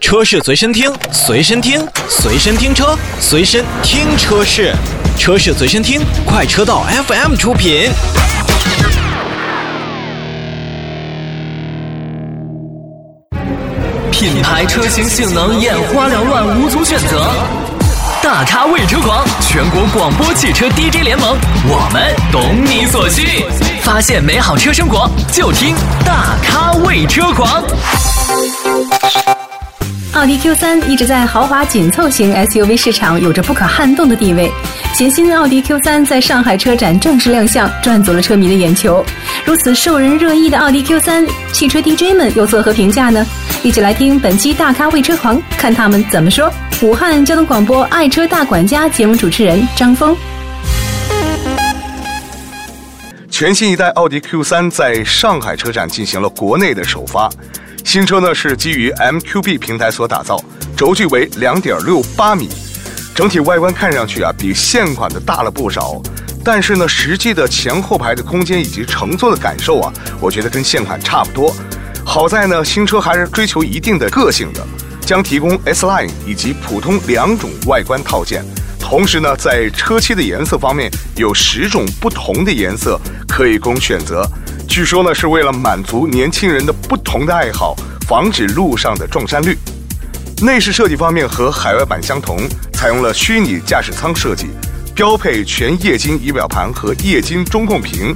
车市随身听，随身听，随身听车，随身听车市，车市随身听，快车道 FM 出品。品牌车型性能眼花缭乱，无从选择。大咖为车狂，全国广播汽车 DJ 联盟，我们懂你所需。发现美好车生活，就听大咖为车狂。奥迪 Q3 一直在豪华紧凑型 SUV 市场有着不可撼动的地位。全新奥迪 Q3 在上海车展正式亮相，赚足了车迷的眼球。如此受人热议的奥迪 Q3，汽车 DJ 们又作何评价呢？一起来听本期大咖为车狂，看他们怎么说。武汉交通广播爱车大管家节目主持人张峰。全新一代奥迪 Q3 在上海车展进行了国内的首发。新车呢是基于 MQB 平台所打造，轴距为两点六八米，整体外观看上去啊比现款的大了不少。但是呢，实际的前后排的空间以及乘坐的感受啊，我觉得跟现款差不多。好在呢，新车还是追求一定的个性的。将提供 S Line 以及普通两种外观套件，同时呢，在车漆的颜色方面有十种不同的颜色可以供选择。据说呢，是为了满足年轻人的不同的爱好，防止路上的撞衫率。内饰设计方面和海外版相同，采用了虚拟驾驶舱设计，标配全液晶仪表盘和液晶中控屏。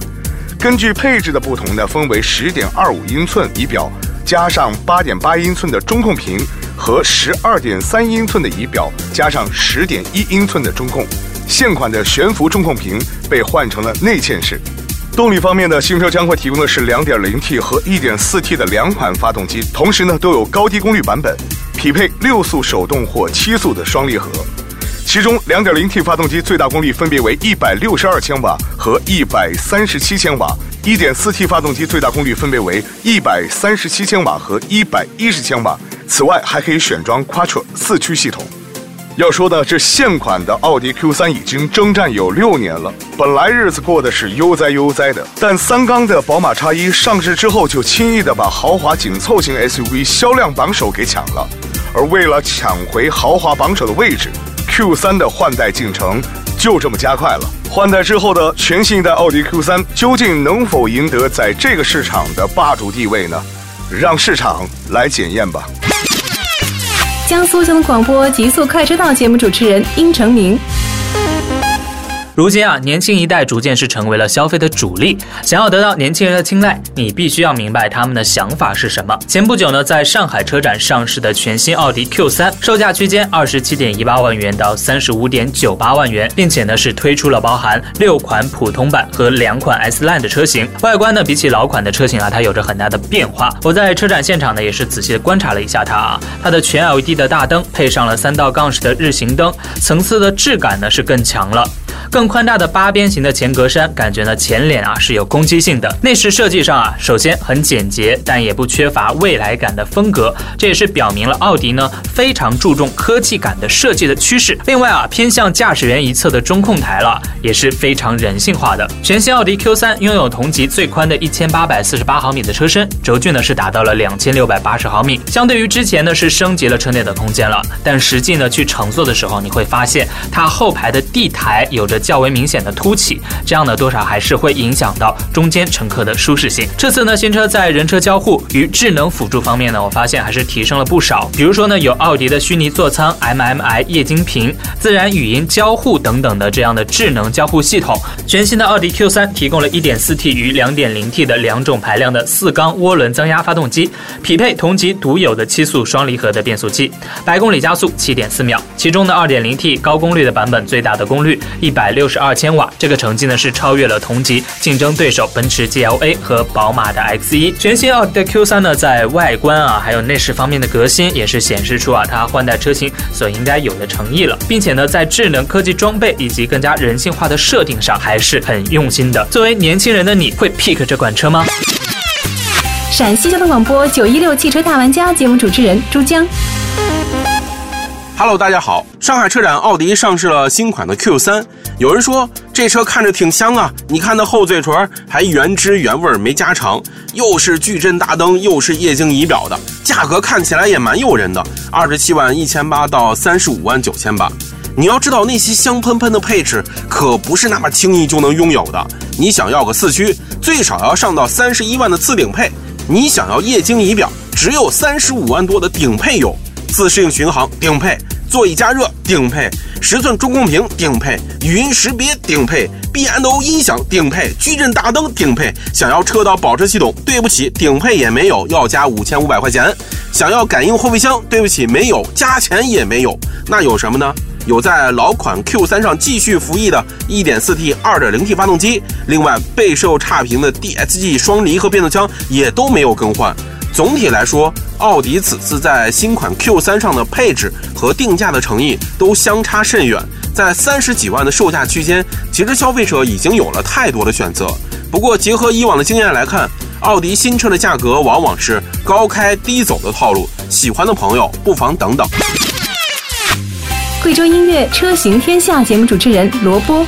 根据配置的不同呢，分为十点二五英寸仪表，加上八点八英寸的中控屏。和十二点三英寸的仪表，加上十点一英寸的中控，现款的悬浮中控屏被换成了内嵌式。动力方面呢，新车将会提供的是两点零 T 和一点四 T 的两款发动机，同时呢都有高低功率版本，匹配六速手动或七速的双离合。其中两点零 T 发动机最大功率分别为一百六十二千瓦和一百三十七千瓦，一点四 T 发动机最大功率分别为一百三十七千瓦和一百一十千瓦。此外，还可以选装 Quattro 四驱系统。要说呢，这现款的奥迪 Q3 已经征战有六年了，本来日子过得是悠哉悠哉的，但三缸的宝马 X1 上市之后，就轻易的把豪华紧凑型 SUV 销量榜首给抢了。而为了抢回豪华榜首的位置，Q3 的换代进程就这么加快了。换代之后的全新一代奥迪 Q3，究竟能否赢得在这个市场的霸主地位呢？让市场来检验吧。江苏交通广播《极速快车道》节目主持人殷成明。如今啊，年轻一代逐渐是成为了消费的主力。想要得到年轻人的青睐，你必须要明白他们的想法是什么。前不久呢，在上海车展上市的全新奥迪 Q3，售价区间二十七点一八万元到三十五点九八万元，并且呢是推出了包含六款普通版和两款 S Line 的车型。外观呢，比起老款的车型啊，它有着很大的变化。我在车展现场呢，也是仔细的观察了一下它啊，它的全 LED 的大灯配上了三道杠式的日行灯，层次的质感呢是更强了。更宽大的八边形的前格栅，感觉呢前脸啊是有攻击性的。内饰设计上啊，首先很简洁，但也不缺乏未来感的风格，这也是表明了奥迪呢非常注重科技感的设计的趋势。另外啊，偏向驾驶员一侧的中控台了，也是非常人性化的。全新奥迪 Q3 拥有同级最宽的一千八百四十八毫米的车身，轴距呢是达到了两千六百八十毫米，相对于之前呢是升级了车内的空间了。但实际呢去乘坐的时候，你会发现它后排的地台有着。较较为明显的凸起，这样呢多少还是会影响到中间乘客的舒适性。这次呢新车在人车交互与智能辅助方面呢，我发现还是提升了不少。比如说呢有奥迪的虚拟座舱、MMI 液晶屏、自然语音交互等等的这样的智能交互系统。全新的奥迪 Q3 提供了一点四 T 与两点零 T 的两种排量的四缸涡轮增压发动机，匹配同级独有的七速双离合的变速器，百公里加速七点四秒。其中的二点零 T 高功率的版本最大的功率一百。六十二千瓦，这个成绩呢是超越了同级竞争对手奔驰 GLA 和宝马的 X1。全新奥迪的 Q3 呢，在外观啊，还有内饰方面的革新，也是显示出啊，它换代车型所应该有的诚意了，并且呢，在智能科技装备以及更加人性化的设定上，还是很用心的。作为年轻人的你，会 pick 这款车吗？陕西交通广播九一六汽车大玩家节目主持人朱江。Hello，大家好！上海车展，奥迪上市了新款的 Q3。有人说这车看着挺香啊，你看那后嘴唇还原汁原味没加长，又是矩阵大灯，又是液晶仪表的，价格看起来也蛮诱人的，二十七万一千八到三十五万九千八。你要知道那些香喷喷的配置可不是那么轻易就能拥有的。你想要个四驱，最少要上到三十一万的次顶配；你想要液晶仪表，只有三十五万多的顶配有。自适应巡航顶配，座椅加热顶配，十寸中控屏顶配，语音识别顶配，B&O 音响顶配，矩阵大灯顶配。想要车道保持系统，对不起，顶配也没有，要加五千五百块钱。想要感应后备箱，对不起，没有，加钱也没有。那有什么呢？有在老款 Q3 上继续服役的 1.4T、2.0T 发动机，另外备受差评的 DSG 双离合变速箱也都没有更换。总体来说，奥迪此次在新款 Q3 上的配置和定价的诚意都相差甚远。在三十几万的售价区间，其实消费者已经有了太多的选择。不过，结合以往的经验来看，奥迪新车的价格往往是高开低走的套路。喜欢的朋友不妨等等。贵州音乐车行天下节目主持人罗波。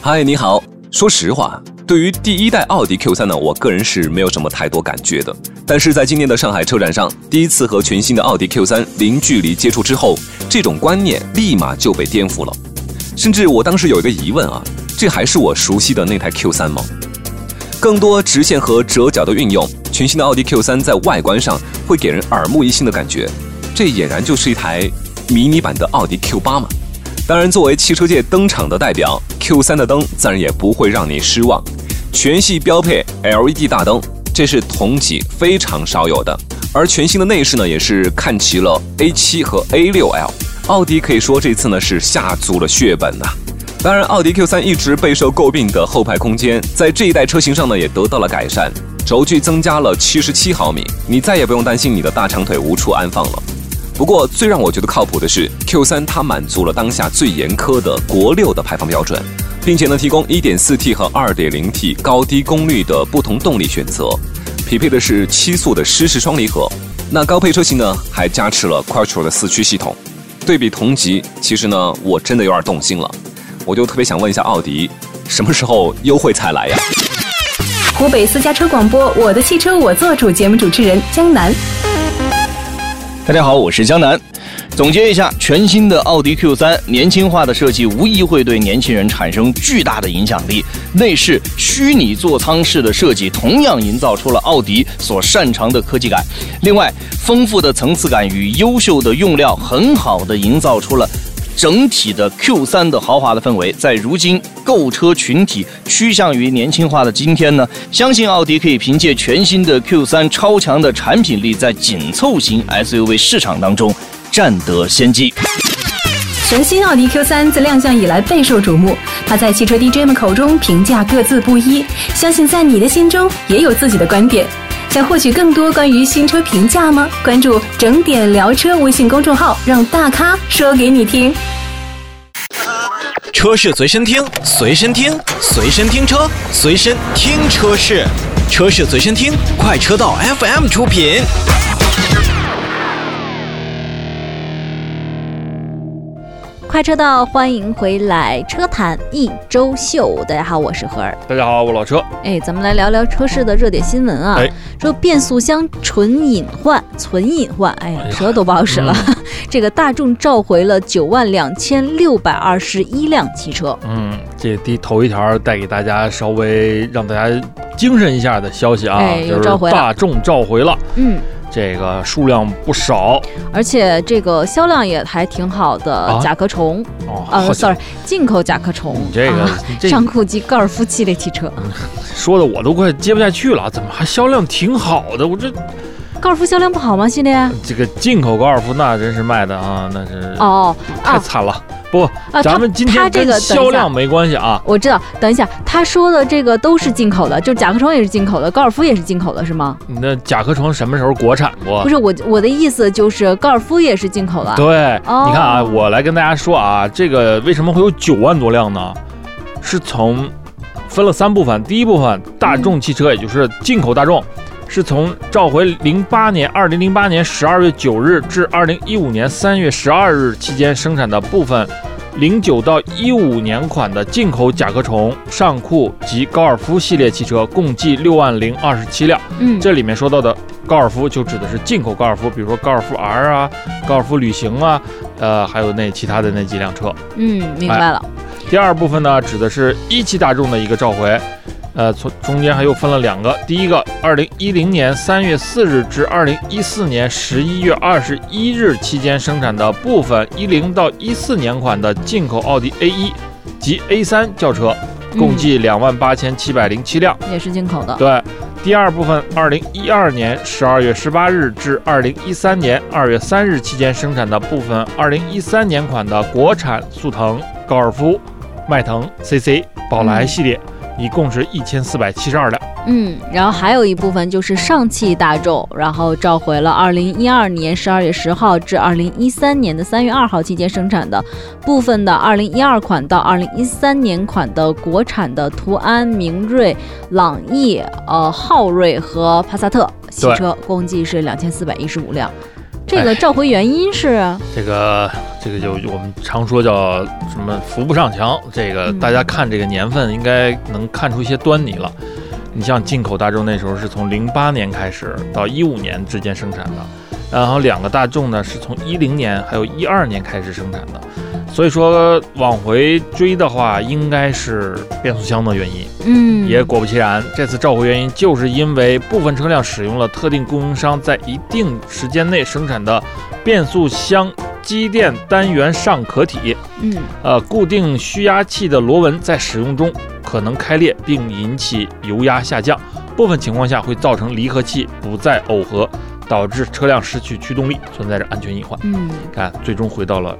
嗨，你好。说实话，对于第一代奥迪 Q3 呢，我个人是没有什么太多感觉的。但是在今年的上海车展上，第一次和全新的奥迪 Q3 零距离接触之后，这种观念立马就被颠覆了。甚至我当时有一个疑问啊，这还是我熟悉的那台 Q3 吗？更多直线和折角的运用，全新的奥迪 Q3 在外观上会给人耳目一新的感觉。这俨然就是一台迷你版的奥迪 Q8 嘛。当然，作为汽车界登场的代表，Q3 的灯自然也不会让你失望。全系标配 LED 大灯，这是同级非常少有的。而全新的内饰呢，也是看齐了 A7 和 A6L。奥迪可以说这次呢是下足了血本呐。当然，奥迪 Q3 一直备受诟病的后排空间，在这一代车型上呢也得到了改善，轴距增加了七十七毫米，你再也不用担心你的大长腿无处安放了。不过，最让我觉得靠谱的是 Q3，它满足了当下最严苛的国六的排放标准，并且呢提供 1.4T 和 2.0T 高低功率的不同动力选择，匹配的是七速的湿式双离合。那高配车型呢还加持了 Quattro 的四驱系统。对比同级，其实呢我真的有点动心了，我就特别想问一下奥迪，什么时候优惠才来呀？湖北私家车广播，我的汽车我做主节目主持人江南。大家好，我是江南。总结一下，全新的奥迪 Q3 年轻化的设计无疑会对年轻人产生巨大的影响力。内饰虚拟座舱式的设计同样营造出了奥迪所擅长的科技感。另外，丰富的层次感与优秀的用料，很好的营造出了。整体的 Q3 的豪华的氛围，在如今购车群体趋向于年轻化的今天呢，相信奥迪可以凭借全新的 Q3 超强的产品力，在紧凑型 SUV 市场当中占得先机。全新奥迪 Q3 自亮相以来备受瞩目，它在汽车 DJ 们口中评价各自不一，相信在你的心中也有自己的观点。想获取更多关于新车评价吗？关注“整点聊车”微信公众号，让大咖说给你听。车是随身听，随身听，随身听车，随身听车是，车是随身听，快车道 FM 出品。快车道，欢迎回来！车坛一周秀，大家好，我是何儿。大家好，我老车。哎，咱们来聊聊车市的热点新闻啊。哎，说变速箱纯隐患，纯隐患，哎呀，舌头都不好使了。这个大众召回了九万两千六百二十一辆汽车。嗯，这第头一条带给大家稍微让大家精神一下的消息啊，就是大众召回了。嗯。这个数量不少，而且这个销量也还挺好的。甲壳虫，哦，sorry，进口甲壳虫，这个上库级高尔夫系列汽车，说的我都快接不下去了，怎么还销量挺好的？我这高尔夫销量不好吗？系列这个进口高尔夫那真是卖的啊，那是哦，太惨了。不，啊咱们今天跟销量没关系啊。我知道，等一下，他说的这个都是进口的，就甲壳虫也是进口的，高尔夫也是进口的，是吗？那甲壳虫什么时候国产过？不是我，我的意思就是高尔夫也是进口的。对，你看啊，我来跟大家说啊，这个为什么会有九万多辆呢？是从分了三部分，第一部分大众汽车，也就是进口大众。是从召回零八年二零零八年十二月九日至二零一五年三月十二日期间生产的部分零九到一五年款的进口甲壳虫、尚酷及高尔夫系列汽车共计六万零二十七辆。嗯，这里面说到的高尔夫就指的是进口高尔夫，比如说高尔夫 R 啊、高尔夫旅行啊，呃，还有那其他的那几辆车。嗯，明白了。第二部分呢，指的是一汽大众的一个召回，呃，从中间还又分了两个，第一个，二零一零年三月四日至二零一四年十一月二十一日期间生产的部分一零到一四年款的进口奥迪 A 一及 A 三轿车，共计两万八千七百零七辆，也是进口的。对。第二部分，二零一二年十二月十八日至二零一三年二月三日期间生产的部分二零一三年款的国产速腾、高尔夫。迈腾、CC、宝来系列，一共是一千四百七十二辆。嗯，然后还有一部分就是上汽大众，然后召回了二零一二年十二月十号至二零一三年的三月二号期间生产的部分的二零一二款到二零一三年款的国产的途安、明锐、朗逸、呃昊锐和帕萨特汽车，共计是两千四百一十五辆。这个召回原因是这个，这个就我们常说叫什么扶不上墙。这个大家看这个年份，应该能看出一些端倪了。你像进口大众那时候是从零八年开始到一五年之间生产的，然后两个大众呢是从一零年还有一二年开始生产的。所以说往回追的话，应该是变速箱的原因。嗯，也果不其然，这次召回原因就是因为部分车辆使用了特定供应商在一定时间内生产的变速箱机电单元上壳体。嗯，呃，固定虚压器的螺纹在使用中可能开裂，并引起油压下降。部分情况下会造成离合器不再耦合，导致车辆失去驱动力，存在着安全隐患。嗯，看，最终回到了。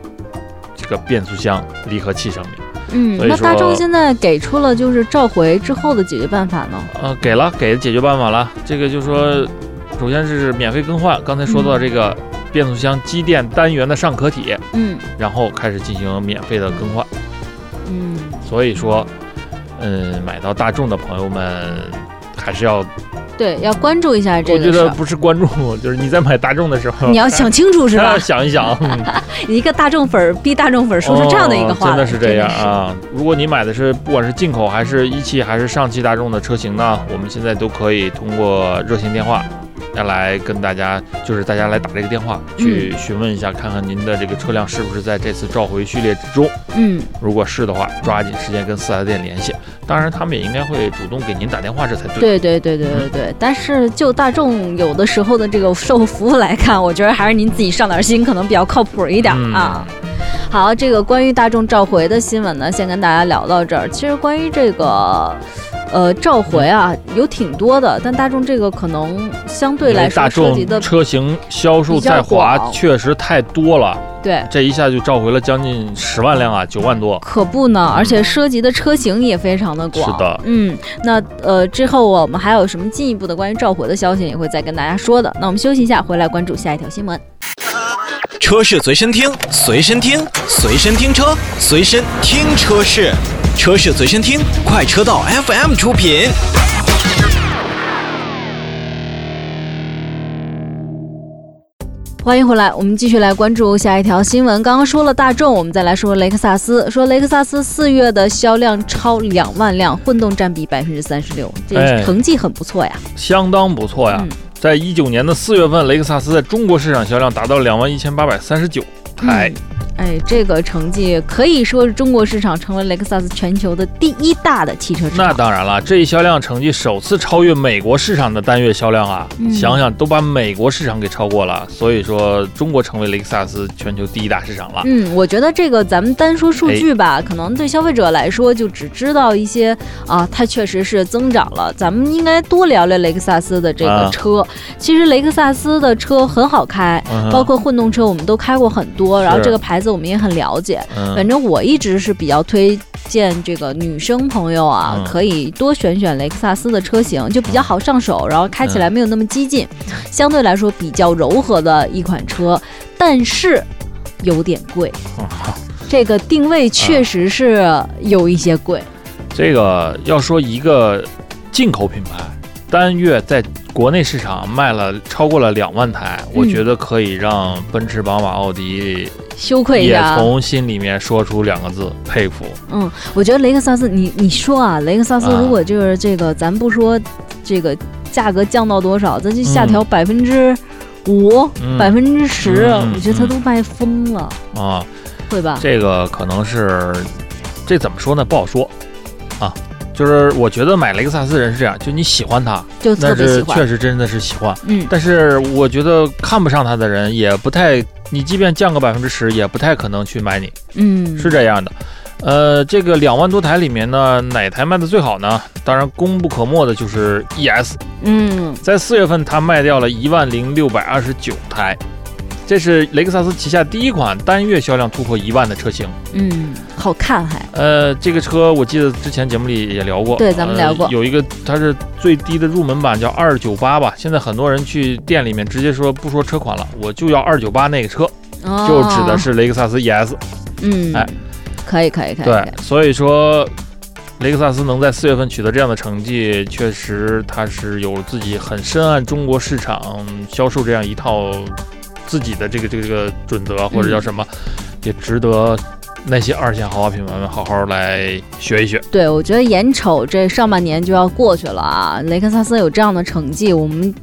这个变速箱离合器上面，嗯，那大众现在给出了就是召回之后的解决办法呢？呃，给了，给解决办法了。这个就是说，首先是免费更换，刚才说到这个变速箱机电单元的上壳体，嗯，然后开始进行免费的更换，嗯，所以说，嗯，买到大众的朋友们还是要。对，要关注一下这个。我觉得不是关注，就是你在买大众的时候，你要想清楚是吧？想一想，一个大众粉逼大众粉说出这样的一个话，真的是这样啊！如果你买的是不管是进口还是一汽还是上汽大众的车型呢，我们现在都可以通过热线电话。要来跟大家，就是大家来打这个电话去询问一下，看看您的这个车辆是不是在这次召回序列之中。嗯，如果是的话，抓紧时间跟四 S 店联系。当然，他们也应该会主动给您打电话，这才对。对对对对对对。但是就大众有的时候的这个售后服务来看，我觉得还是您自己上点心，可能比较靠谱一点啊。好，这个关于大众召回的新闻呢，先跟大家聊到这儿。其实关于这个。呃，召回啊，有挺多的，但大众这个可能相对来说涉及的车型销售在华确实太多了。对，这一下就召回了将近十万辆啊，九万多。可不呢，而且涉及的车型也非常的广。是的，嗯，那呃之后我们还有什么进一步的关于召回的消息，也会再跟大家说的。那我们休息一下，回来关注下一条新闻。车是随身听，随身听，随身听车，随身听车是。车市随身听，快车道 FM 出品。欢迎回来，我们继续来关注下一条新闻。刚刚说了大众，我们再来说雷克萨斯。说雷克萨斯四月的销量超两万辆，混动占比百分之三十六，这成绩很不错呀，相当不错呀。在一九年的四月份，雷克萨斯在中国市场销量达到两万一千八百三十九台。哎，这个成绩可以说是中国市场成为雷克萨斯全球的第一大的汽车市场。那当然了，这一销量成绩首次超越美国市场的单月销量啊！想想都把美国市场给超过了，所以说中国成为雷克萨斯全球第一大市场了。嗯，我觉得这个咱们单说数据吧，可能对消费者来说就只知道一些啊，它确实是增长了。咱们应该多聊聊雷克萨斯的这个车。其实雷克萨斯的车很好开，包括混动车我们都开过很多，然后这个牌子。我们也很了解，反正我一直是比较推荐这个女生朋友啊，可以多选选雷克萨斯的车型，就比较好上手，然后开起来没有那么激进，相对来说比较柔和的一款车，但是有点贵，这个定位确实是有一些贵。这个要说一个进口品牌，单月在国内市场卖了超过了两万台，我觉得可以让奔驰、宝马、奥迪羞愧一也。从心里面说出两个字：佩服。嗯，我觉得雷克萨斯，你你说啊，雷克萨斯啊如果就是这个，咱不说这个价格降到多少，咱就下调百分之五、嗯百分之十，嗯我觉得他都卖疯了，啊，会吧？这个可能是这怎么说呢？不好说啊。就是我觉得买雷克萨斯的人是这样，就你喜欢它，就特别喜欢。确实真的是喜欢。嗯，但是我觉得看不上它的人也不太，你即便降个百分之十，也不太可能去买你，嗯，是这样的。呃，这个两万多台里面呢，哪台卖的最好呢？当然功不可没的就是 ES，嗯。在四月份它卖掉了一万零六百二十九台，这是雷克萨斯旗下第一款单月销量突破一万的车型。嗯，好看还。呃，这个车我记得之前节目里也聊过，对咱们聊过呃有一个它是最低的入门版叫二九八吧，现在很多人去店里面直接说不说车款了，我就要二九八那个车，哦就指的是雷克萨斯 ES。嗯，哎，可以可以可以，对以，所以说雷克萨斯能在四月份取得这样的成绩，确实它是有自己很深谙中国市场销售这样一套自己的这个这个这个准则或者叫什么，也值得那些二线豪华品牌们好好来学一学。对，我觉得眼瞅这上半年就要过去了啊，雷克萨斯有这样的成绩，我们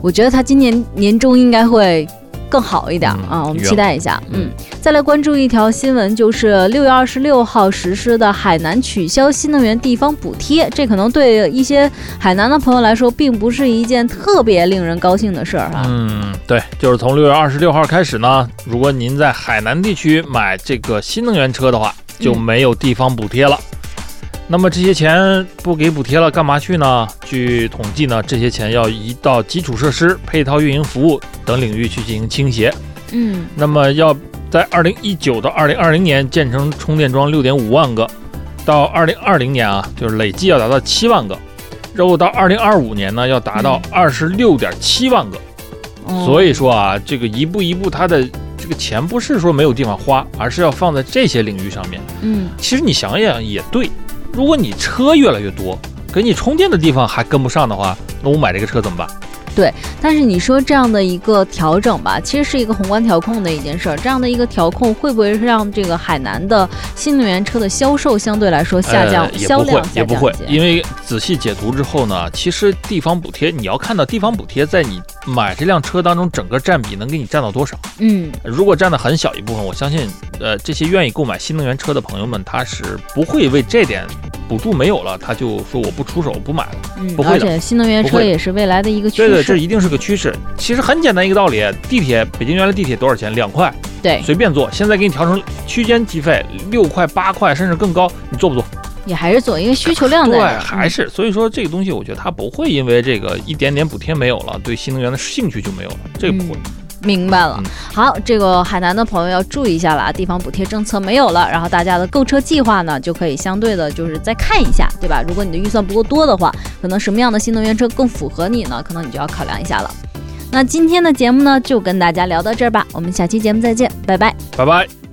我觉得他今年年终应该会更好一点、嗯啊，我们期待一下。嗯嗯，再来关注一条新闻，就是六月二十六号实施的海南取消新能源地方补贴，这可能对一些海南的朋友来说，并不是一件特别令人高兴的事儿哈。嗯，对，就是从六月二十六号开始呢，如果您在海南地区买这个新能源车的话，就嗯没有地方补贴了。那么这些钱不给补贴了，干嘛去呢？据统计呢，这些钱要移到基础设施、配套运营服务等领域去进行倾斜。嗯那么要在二零一九到二零二零年建成充电桩六点五万个，到二零二零年啊，就是累计要达到七万个，然后到二零二五年呢，要达到二十六点七万个。哦所以说啊，这个一步一步，它的这个钱不是说没有地方花，而是要放在这些领域上面。嗯其实你想想也对，如果你车越来越多，给你充电的地方还跟不上的话，那我买这个车怎么办？但是你说这样的一个调整吧，其实是一个宏观调控的一件事儿。这样的一个调控会不会让这个海南的新能源车的销售相对来说下降，呃、也不会销量，也不会下降一些？，因为仔细解读之后呢，其实地方补贴，你要看到地方补贴在你买这辆车当中整个占比能给你占到多少。嗯如果占的很小一部分，我相信，呃，这些愿意购买新能源车的朋友们，他是不会为这点补助没有了，他就说我不出手不买了。嗯，不会的而且新能源车也是未来的一个趋对对，这势。一定是个趋势。其实很简单一个道理，地铁北京原来地铁多少钱？两块，对，随便坐。现在给你调成区间计费，六块、八块，甚至更高，你坐不坐？也还是做因为需求量在对还是所以说这个东西，我觉得它不会因为这个一点点补贴没有了，对新能源的兴趣就没有了，这个不会。嗯明白了嗯。好，这个海南的朋友要注意一下了啊，地方补贴政策没有了，然后大家的购车计划呢就可以相对的，就是再看一下，对吧？如果你的预算不够多的话，可能什么样的新能源车更符合你呢？可能你就要考量一下了。那今天的节目呢，就跟大家聊到这儿吧，我们下期节目再见，拜拜。拜拜。